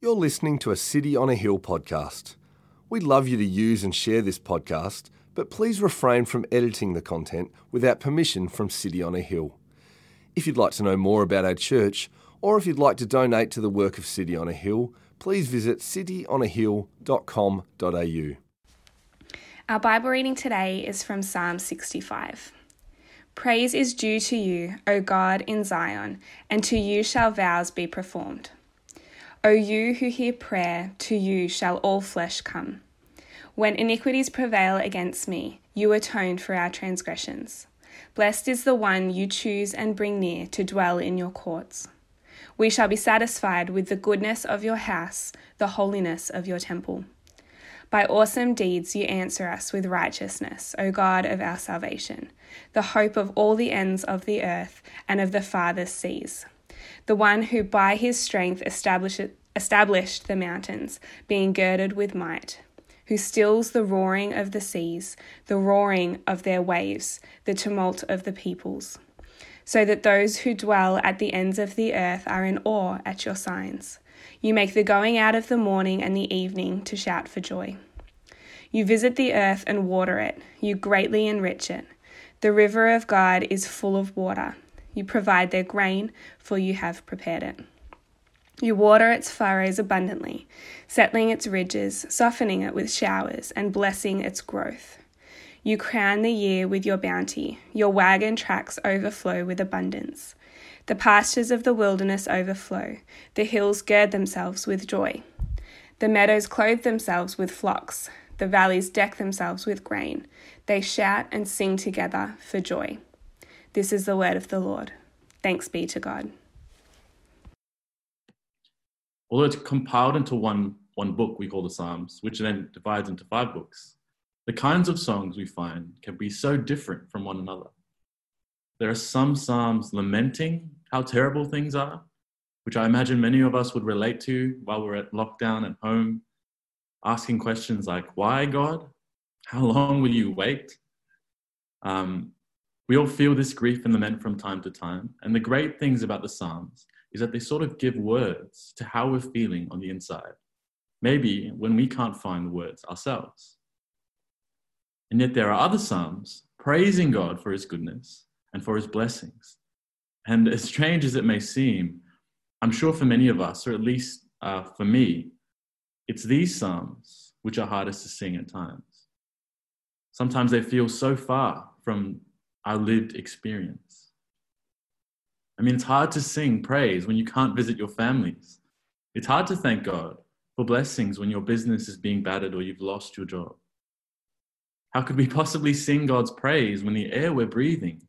You're listening to a City on a Hill podcast. We'd love you to use and share this podcast, but please refrain from editing the content without permission from City on a Hill. If you'd like to know more about our church, or if you'd like to donate to the work of City on a Hill, please visit cityonahill.com.au. Our Bible reading today is from Psalm 65. Praise is due to you, O God, in Zion, and to you shall vows be performed. O you who hear prayer, to you shall all flesh come. When iniquities prevail against me, you atone for our transgressions. Blessed is the one you choose and bring near to dwell in your courts. We shall be satisfied with the goodness of your house, the holiness of your temple. By awesome deeds you answer us with righteousness, O God of our salvation, the hope of all the ends of the earth and of the farthest seas the one who by his strength established the mountains, being girded with might, who stills the roaring of the seas, the roaring of their waves, the tumult of the peoples, so that those who dwell at the ends of the earth are in awe at your signs. You make the going out of the morning and the evening to shout for joy. You visit the earth and water it, you greatly enrich it. The river of God is full of water. You provide their grain, for you have prepared it. You water its furrows abundantly, settling its ridges, softening it with showers, and blessing its growth. You crown the year with your bounty, your wagon tracks overflow with abundance. The pastures of the wilderness overflow, the hills gird themselves with joy. The meadows clothe themselves with flocks, the valleys deck themselves with grain. They shout and sing together for joy. This is the word of the Lord. Thanks be to God. Although it's compiled into one, one book we call the Psalms, which then divides into five books, the kinds of songs we find can be so different from one another. There are some Psalms lamenting how terrible things are, which I imagine many of us would relate to while we're at lockdown at home, asking questions like, Why, God? How long will you wait? Um, we all feel this grief and lament from time to time. And the great things about the Psalms is that they sort of give words to how we're feeling on the inside. Maybe when we can't find the words ourselves. And yet there are other Psalms praising God for his goodness and for his blessings. And as strange as it may seem, I'm sure for many of us, or at least uh, for me, it's these Psalms which are hardest to sing at times. Sometimes they feel so far from our lived experience. I mean, it's hard to sing praise when you can't visit your families. It's hard to thank God for blessings when your business is being battered or you've lost your job. How could we possibly sing God's praise when the air we're breathing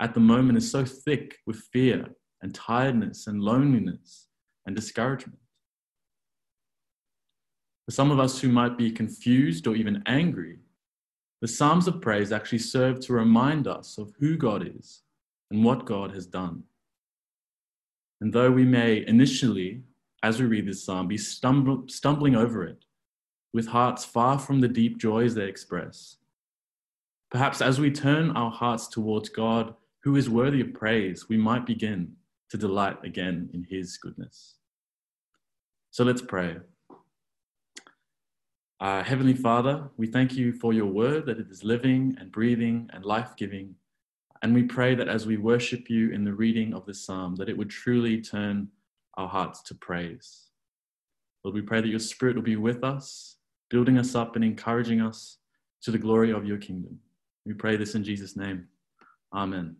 at the moment is so thick with fear and tiredness and loneliness and discouragement? For some of us who might be confused or even angry, the Psalms of Praise actually serve to remind us of who God is and what God has done. And though we may initially, as we read this psalm, be stumble, stumbling over it with hearts far from the deep joys they express, perhaps as we turn our hearts towards God, who is worthy of praise, we might begin to delight again in his goodness. So let's pray. Uh, Heavenly Father, we thank you for your word, that it is living and breathing and life giving. And we pray that as we worship you in the reading of this psalm, that it would truly turn our hearts to praise. Lord, we pray that your spirit will be with us, building us up and encouraging us to the glory of your kingdom. We pray this in Jesus' name. Amen.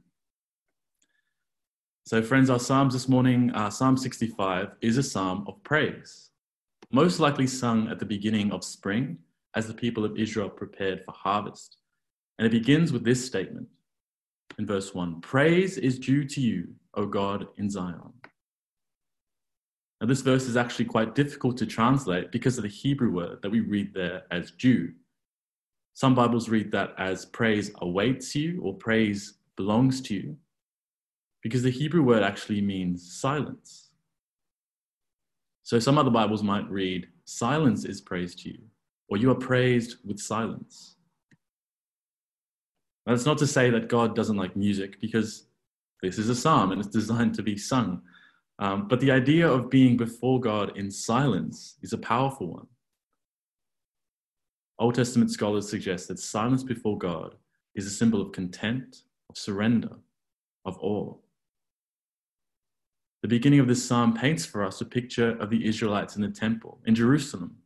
So, friends, our Psalms this morning, uh, Psalm 65, is a psalm of praise most likely sung at the beginning of spring as the people of Israel prepared for harvest. And it begins with this statement in verse 1 Praise is due to you, O God, in Zion. Now, this verse is actually quite difficult to translate because of the Hebrew word that we read there as due. Some Bibles read that as praise awaits you or praise belongs to you, because the Hebrew word actually means silence. So some other Bibles might read, Silence is praised to you, or you are praised with silence. That's not to say that God doesn't like music, because this is a psalm and it's designed to be sung. Um, but the idea of being before God in silence is a powerful one. Old Testament scholars suggest that silence before God is a symbol of content, of surrender, of awe. The beginning of this psalm paints for us a picture of the Israelites in the temple in Jerusalem,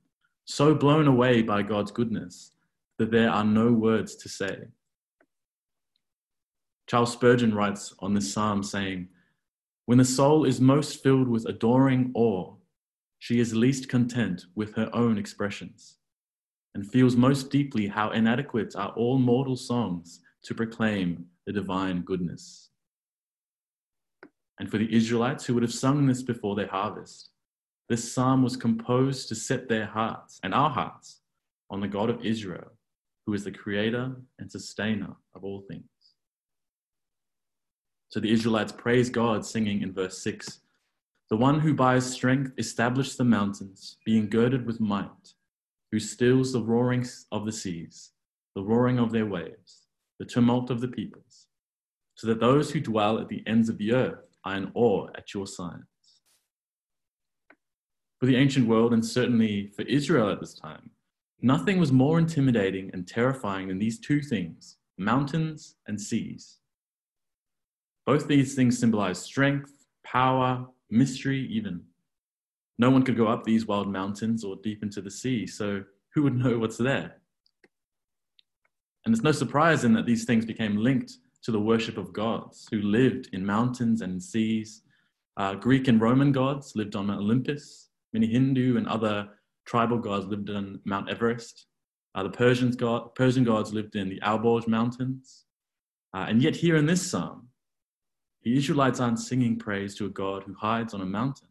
so blown away by God's goodness that there are no words to say. Charles Spurgeon writes on this psalm saying, When the soul is most filled with adoring awe, she is least content with her own expressions and feels most deeply how inadequate are all mortal songs to proclaim the divine goodness. And for the Israelites who would have sung this before their harvest, this psalm was composed to set their hearts and our hearts on the God of Israel, who is the creator and sustainer of all things. So the Israelites praise God, singing in verse 6 The one who by his strength established the mountains, being girded with might, who stills the roaring of the seas, the roaring of their waves, the tumult of the peoples, so that those who dwell at the ends of the earth are in awe at your signs. For the ancient world, and certainly for Israel at this time, nothing was more intimidating and terrifying than these two things mountains and seas. Both these things symbolize strength, power, mystery, even. No one could go up these wild mountains or deep into the sea, so who would know what's there? And it's no surprise then that these things became linked to the worship of gods who lived in mountains and seas. Uh, Greek and Roman gods lived on Mount Olympus. Many Hindu and other tribal gods lived on Mount Everest. Uh, the Persians god, Persian gods lived in the Alborz Mountains. Uh, and yet, here in this psalm, the Israelites aren't singing praise to a God who hides on a mountain,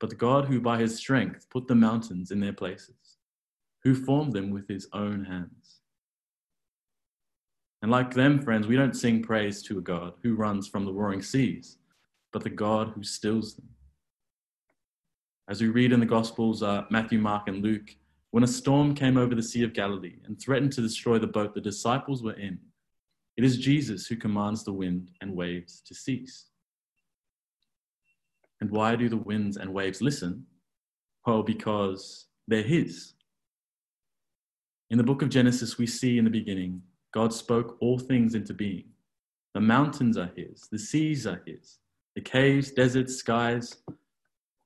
but the God who, by his strength, put the mountains in their places, who formed them with his own hands. And like them, friends, we don't sing praise to a God who runs from the roaring seas, but the God who stills them. As we read in the Gospels, uh, Matthew, Mark, and Luke, when a storm came over the Sea of Galilee and threatened to destroy the boat the disciples were in, it is Jesus who commands the wind and waves to cease. And why do the winds and waves listen? Well, because they're His. In the book of Genesis, we see in the beginning God spoke all things into being. The mountains are His, the seas are His, the caves, deserts, skies,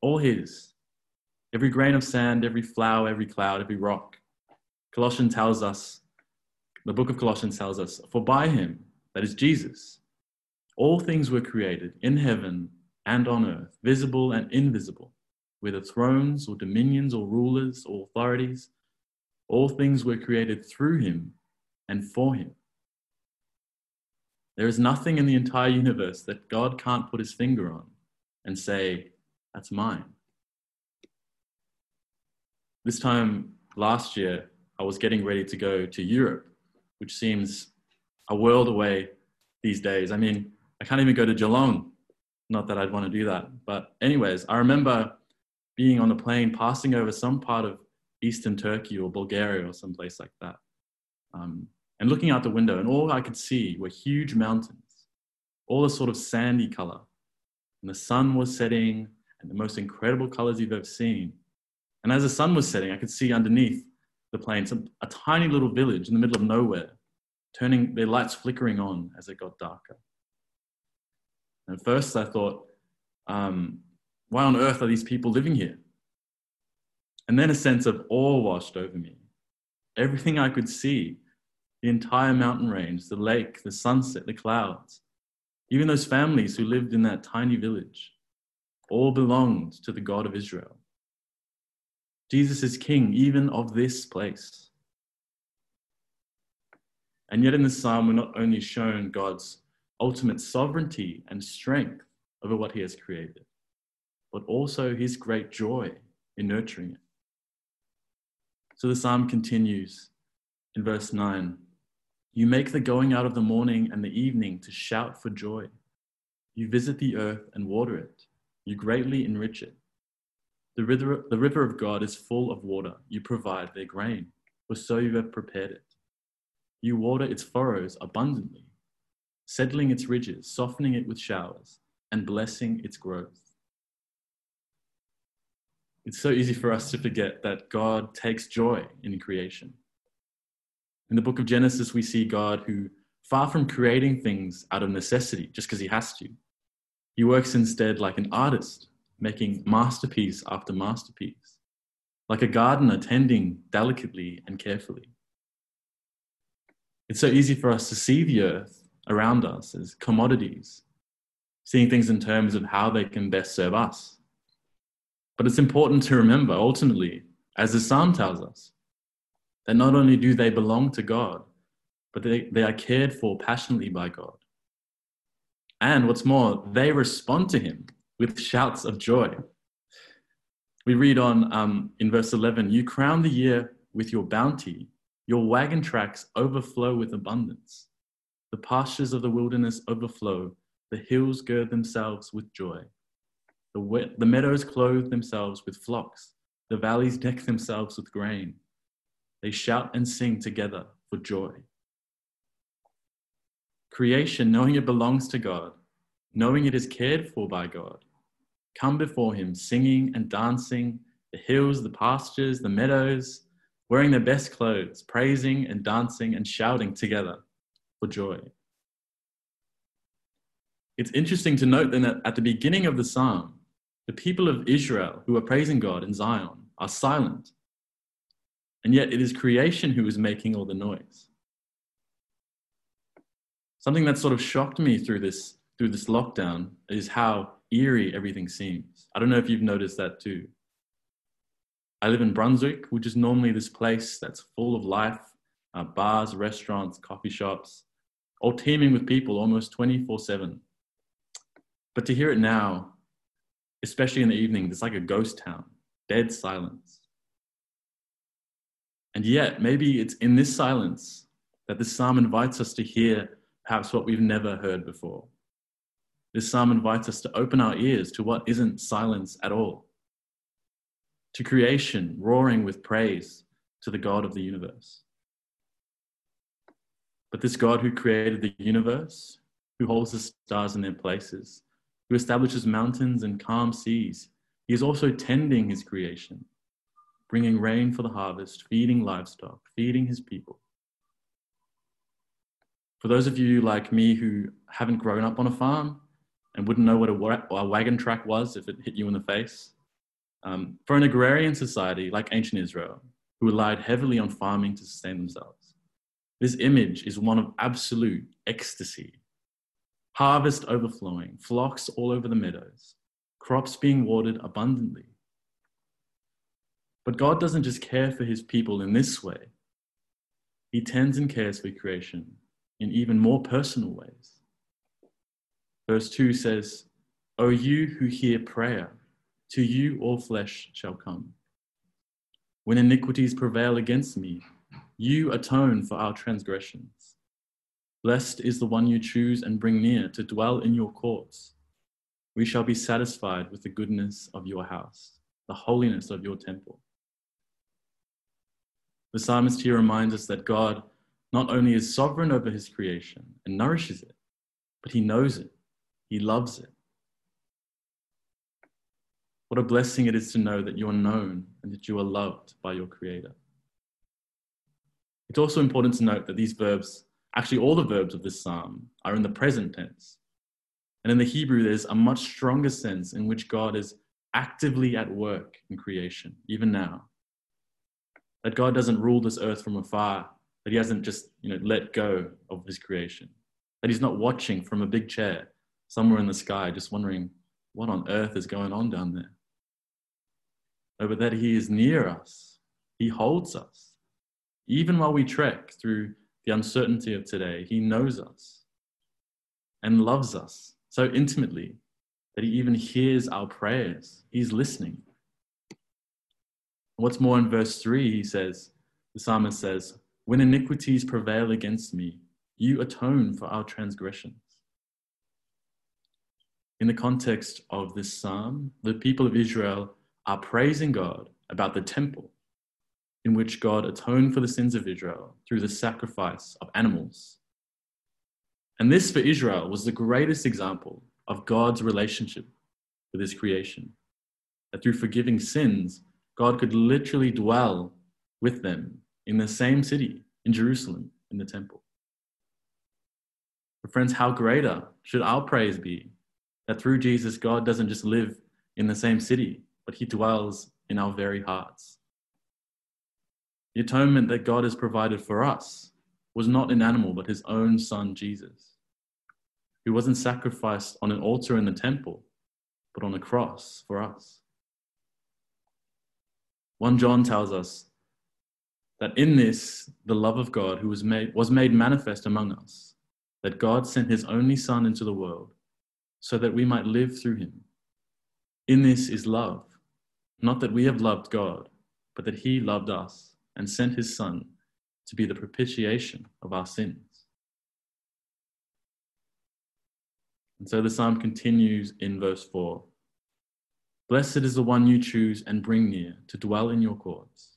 all His. Every grain of sand, every flower, every cloud, every rock. Colossians tells us, the book of Colossians tells us, for by Him, that is Jesus, all things were created in heaven and on earth, visible and invisible, whether thrones or dominions or rulers or authorities. All things were created through Him and for him. There is nothing in the entire universe that God can't put his finger on and say, That's mine. This time last year, I was getting ready to go to Europe, which seems a world away these days. I mean, I can't even go to Geelong. Not that I'd want to do that. But, anyways, I remember being on a plane passing over some part of eastern Turkey or Bulgaria or someplace like that. Um, and looking out the window, and all I could see were huge mountains, all a sort of sandy color. And the sun was setting, and the most incredible colors you've ever seen. And as the sun was setting, I could see underneath the plains a, a tiny little village in the middle of nowhere, turning their lights flickering on as it got darker. And at first, I thought, um, why on earth are these people living here? And then a sense of awe washed over me. Everything I could see the entire mountain range, the lake, the sunset, the clouds, even those families who lived in that tiny village, all belonged to the God of Israel. Jesus is king even of this place. And yet, in this psalm, we're not only shown God's ultimate sovereignty and strength over what he has created, but also his great joy in nurturing it. So the psalm continues in verse 9 you make the going out of the morning and the evening to shout for joy. You visit the earth and water it. You greatly enrich it. The river, the river of God is full of water. You provide their grain, for so you have prepared it. You water its furrows abundantly, settling its ridges, softening it with showers, and blessing its growth. It's so easy for us to forget that God takes joy in creation. In the book of Genesis, we see God who, far from creating things out of necessity just because he has to, he works instead like an artist, making masterpiece after masterpiece, like a gardener tending delicately and carefully. It's so easy for us to see the earth around us as commodities, seeing things in terms of how they can best serve us. But it's important to remember, ultimately, as the psalm tells us, that not only do they belong to God, but they, they are cared for passionately by God. And what's more, they respond to him with shouts of joy. We read on um, in verse 11 You crown the year with your bounty, your wagon tracks overflow with abundance. The pastures of the wilderness overflow, the hills gird themselves with joy. The, wet, the meadows clothe themselves with flocks, the valleys deck themselves with grain. They shout and sing together for joy. Creation, knowing it belongs to God, knowing it is cared for by God, come before Him singing and dancing, the hills, the pastures, the meadows, wearing their best clothes, praising and dancing and shouting together for joy. It's interesting to note then that at the beginning of the psalm, the people of Israel who are praising God in Zion are silent. And yet it is creation who is making all the noise. Something that sort of shocked me through this, through this lockdown is how eerie everything seems. I don't know if you've noticed that too. I live in Brunswick, which is normally this place that's full of life uh, bars, restaurants, coffee shops, all teeming with people almost 24 7. But to hear it now especially in the evening, it's like a ghost town, dead silence. And yet, maybe it's in this silence that this psalm invites us to hear perhaps what we've never heard before. This psalm invites us to open our ears to what isn't silence at all, to creation roaring with praise to the God of the universe. But this God who created the universe, who holds the stars in their places, who establishes mountains and calm seas. He is also tending his creation, bringing rain for the harvest, feeding livestock, feeding his people. For those of you like me who haven't grown up on a farm and wouldn't know what a, wa- a wagon track was if it hit you in the face, um, for an agrarian society like ancient Israel, who relied heavily on farming to sustain themselves, this image is one of absolute ecstasy harvest overflowing, flocks all over the meadows, crops being watered abundantly. But God doesn't just care for his people in this way, he tends and cares for creation in even more personal ways. Verse 2 says, O you who hear prayer, to you all flesh shall come. When iniquities prevail against me, you atone for our transgressions. Blessed is the one you choose and bring near to dwell in your courts. We shall be satisfied with the goodness of your house, the holiness of your temple. The psalmist here reminds us that God not only is sovereign over his creation and nourishes it, but he knows it, he loves it. What a blessing it is to know that you are known and that you are loved by your Creator. It's also important to note that these verbs Actually, all the verbs of this psalm are in the present tense. And in the Hebrew, there's a much stronger sense in which God is actively at work in creation, even now. That God doesn't rule this earth from afar, that he hasn't just you know, let go of his creation, that he's not watching from a big chair somewhere in the sky, just wondering what on earth is going on down there. No, but that he is near us, he holds us, even while we trek through the uncertainty of today, He knows us and loves us so intimately that He even hears our prayers. He's listening. What's more, in verse 3, he says, the psalmist says, When iniquities prevail against me, you atone for our transgressions. In the context of this psalm, the people of Israel are praising God about the temple in which God atoned for the sins of Israel through the sacrifice of animals. And this, for Israel, was the greatest example of God's relationship with his creation. that through forgiving sins, God could literally dwell with them in the same city, in Jerusalem, in the temple. But friends, how greater should our praise be that through Jesus, God doesn't just live in the same city, but he dwells in our very hearts. The atonement that God has provided for us was not an animal, but his own son, Jesus, who wasn't sacrificed on an altar in the temple, but on a cross for us. 1 John tells us that in this, the love of God who was made, was made manifest among us, that God sent his only Son into the world so that we might live through him. In this is love, not that we have loved God, but that he loved us and sent his Son to be the propitiation of our sins. And so the psalm continues in verse 4 Blessed is the one you choose and bring near to dwell in your courts.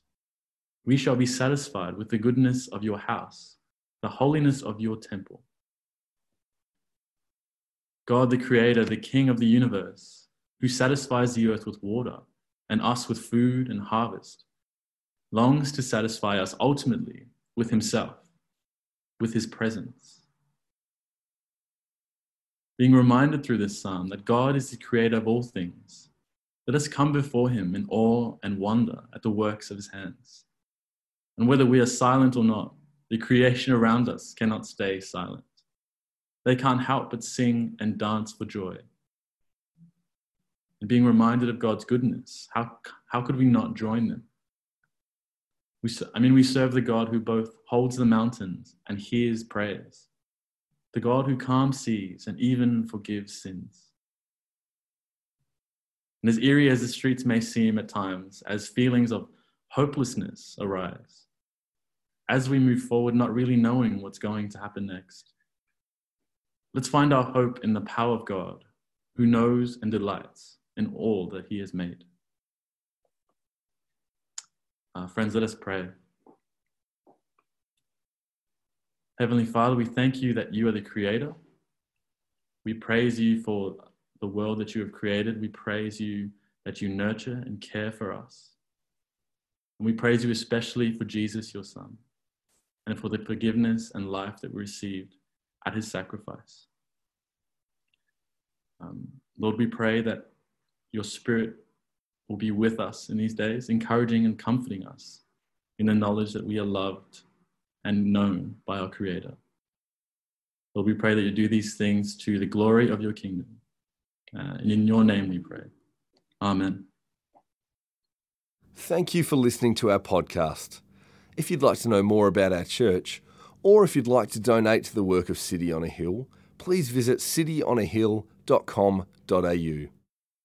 We shall be satisfied with the goodness of your house, the holiness of your temple. God, the Creator, the King of the universe, who satisfies the earth with water and us with food and harvest, longs to satisfy us ultimately with Himself, with His presence. Being reminded through this psalm that God is the Creator of all things, let us come before Him in awe and wonder at the works of His hands. And whether we are silent or not, the creation around us cannot stay silent. They can't help but sing and dance for joy. And being reminded of God's goodness, how, how could we not join them? We, I mean, we serve the God who both holds the mountains and hears prayers, the God who calms seas and even forgives sins. And as eerie as the streets may seem at times, as feelings of hopelessness arise, as we move forward, not really knowing what's going to happen next, Let's find our hope in the power of God, who knows and delights in all that he has made. Uh, friends, let us pray. Heavenly Father, we thank you that you are the creator. We praise you for the world that you have created. We praise you that you nurture and care for us. And we praise you especially for Jesus, your Son, and for the forgiveness and life that we received at his sacrifice. Um, Lord, we pray that your Spirit will be with us in these days, encouraging and comforting us in the knowledge that we are loved and known by our Creator. Lord, we pray that you do these things to the glory of your kingdom. Uh, and in your name we pray. Amen. Thank you for listening to our podcast. If you'd like to know more about our church, or if you'd like to donate to the work of City on a Hill, please visit cityonahill.com.au.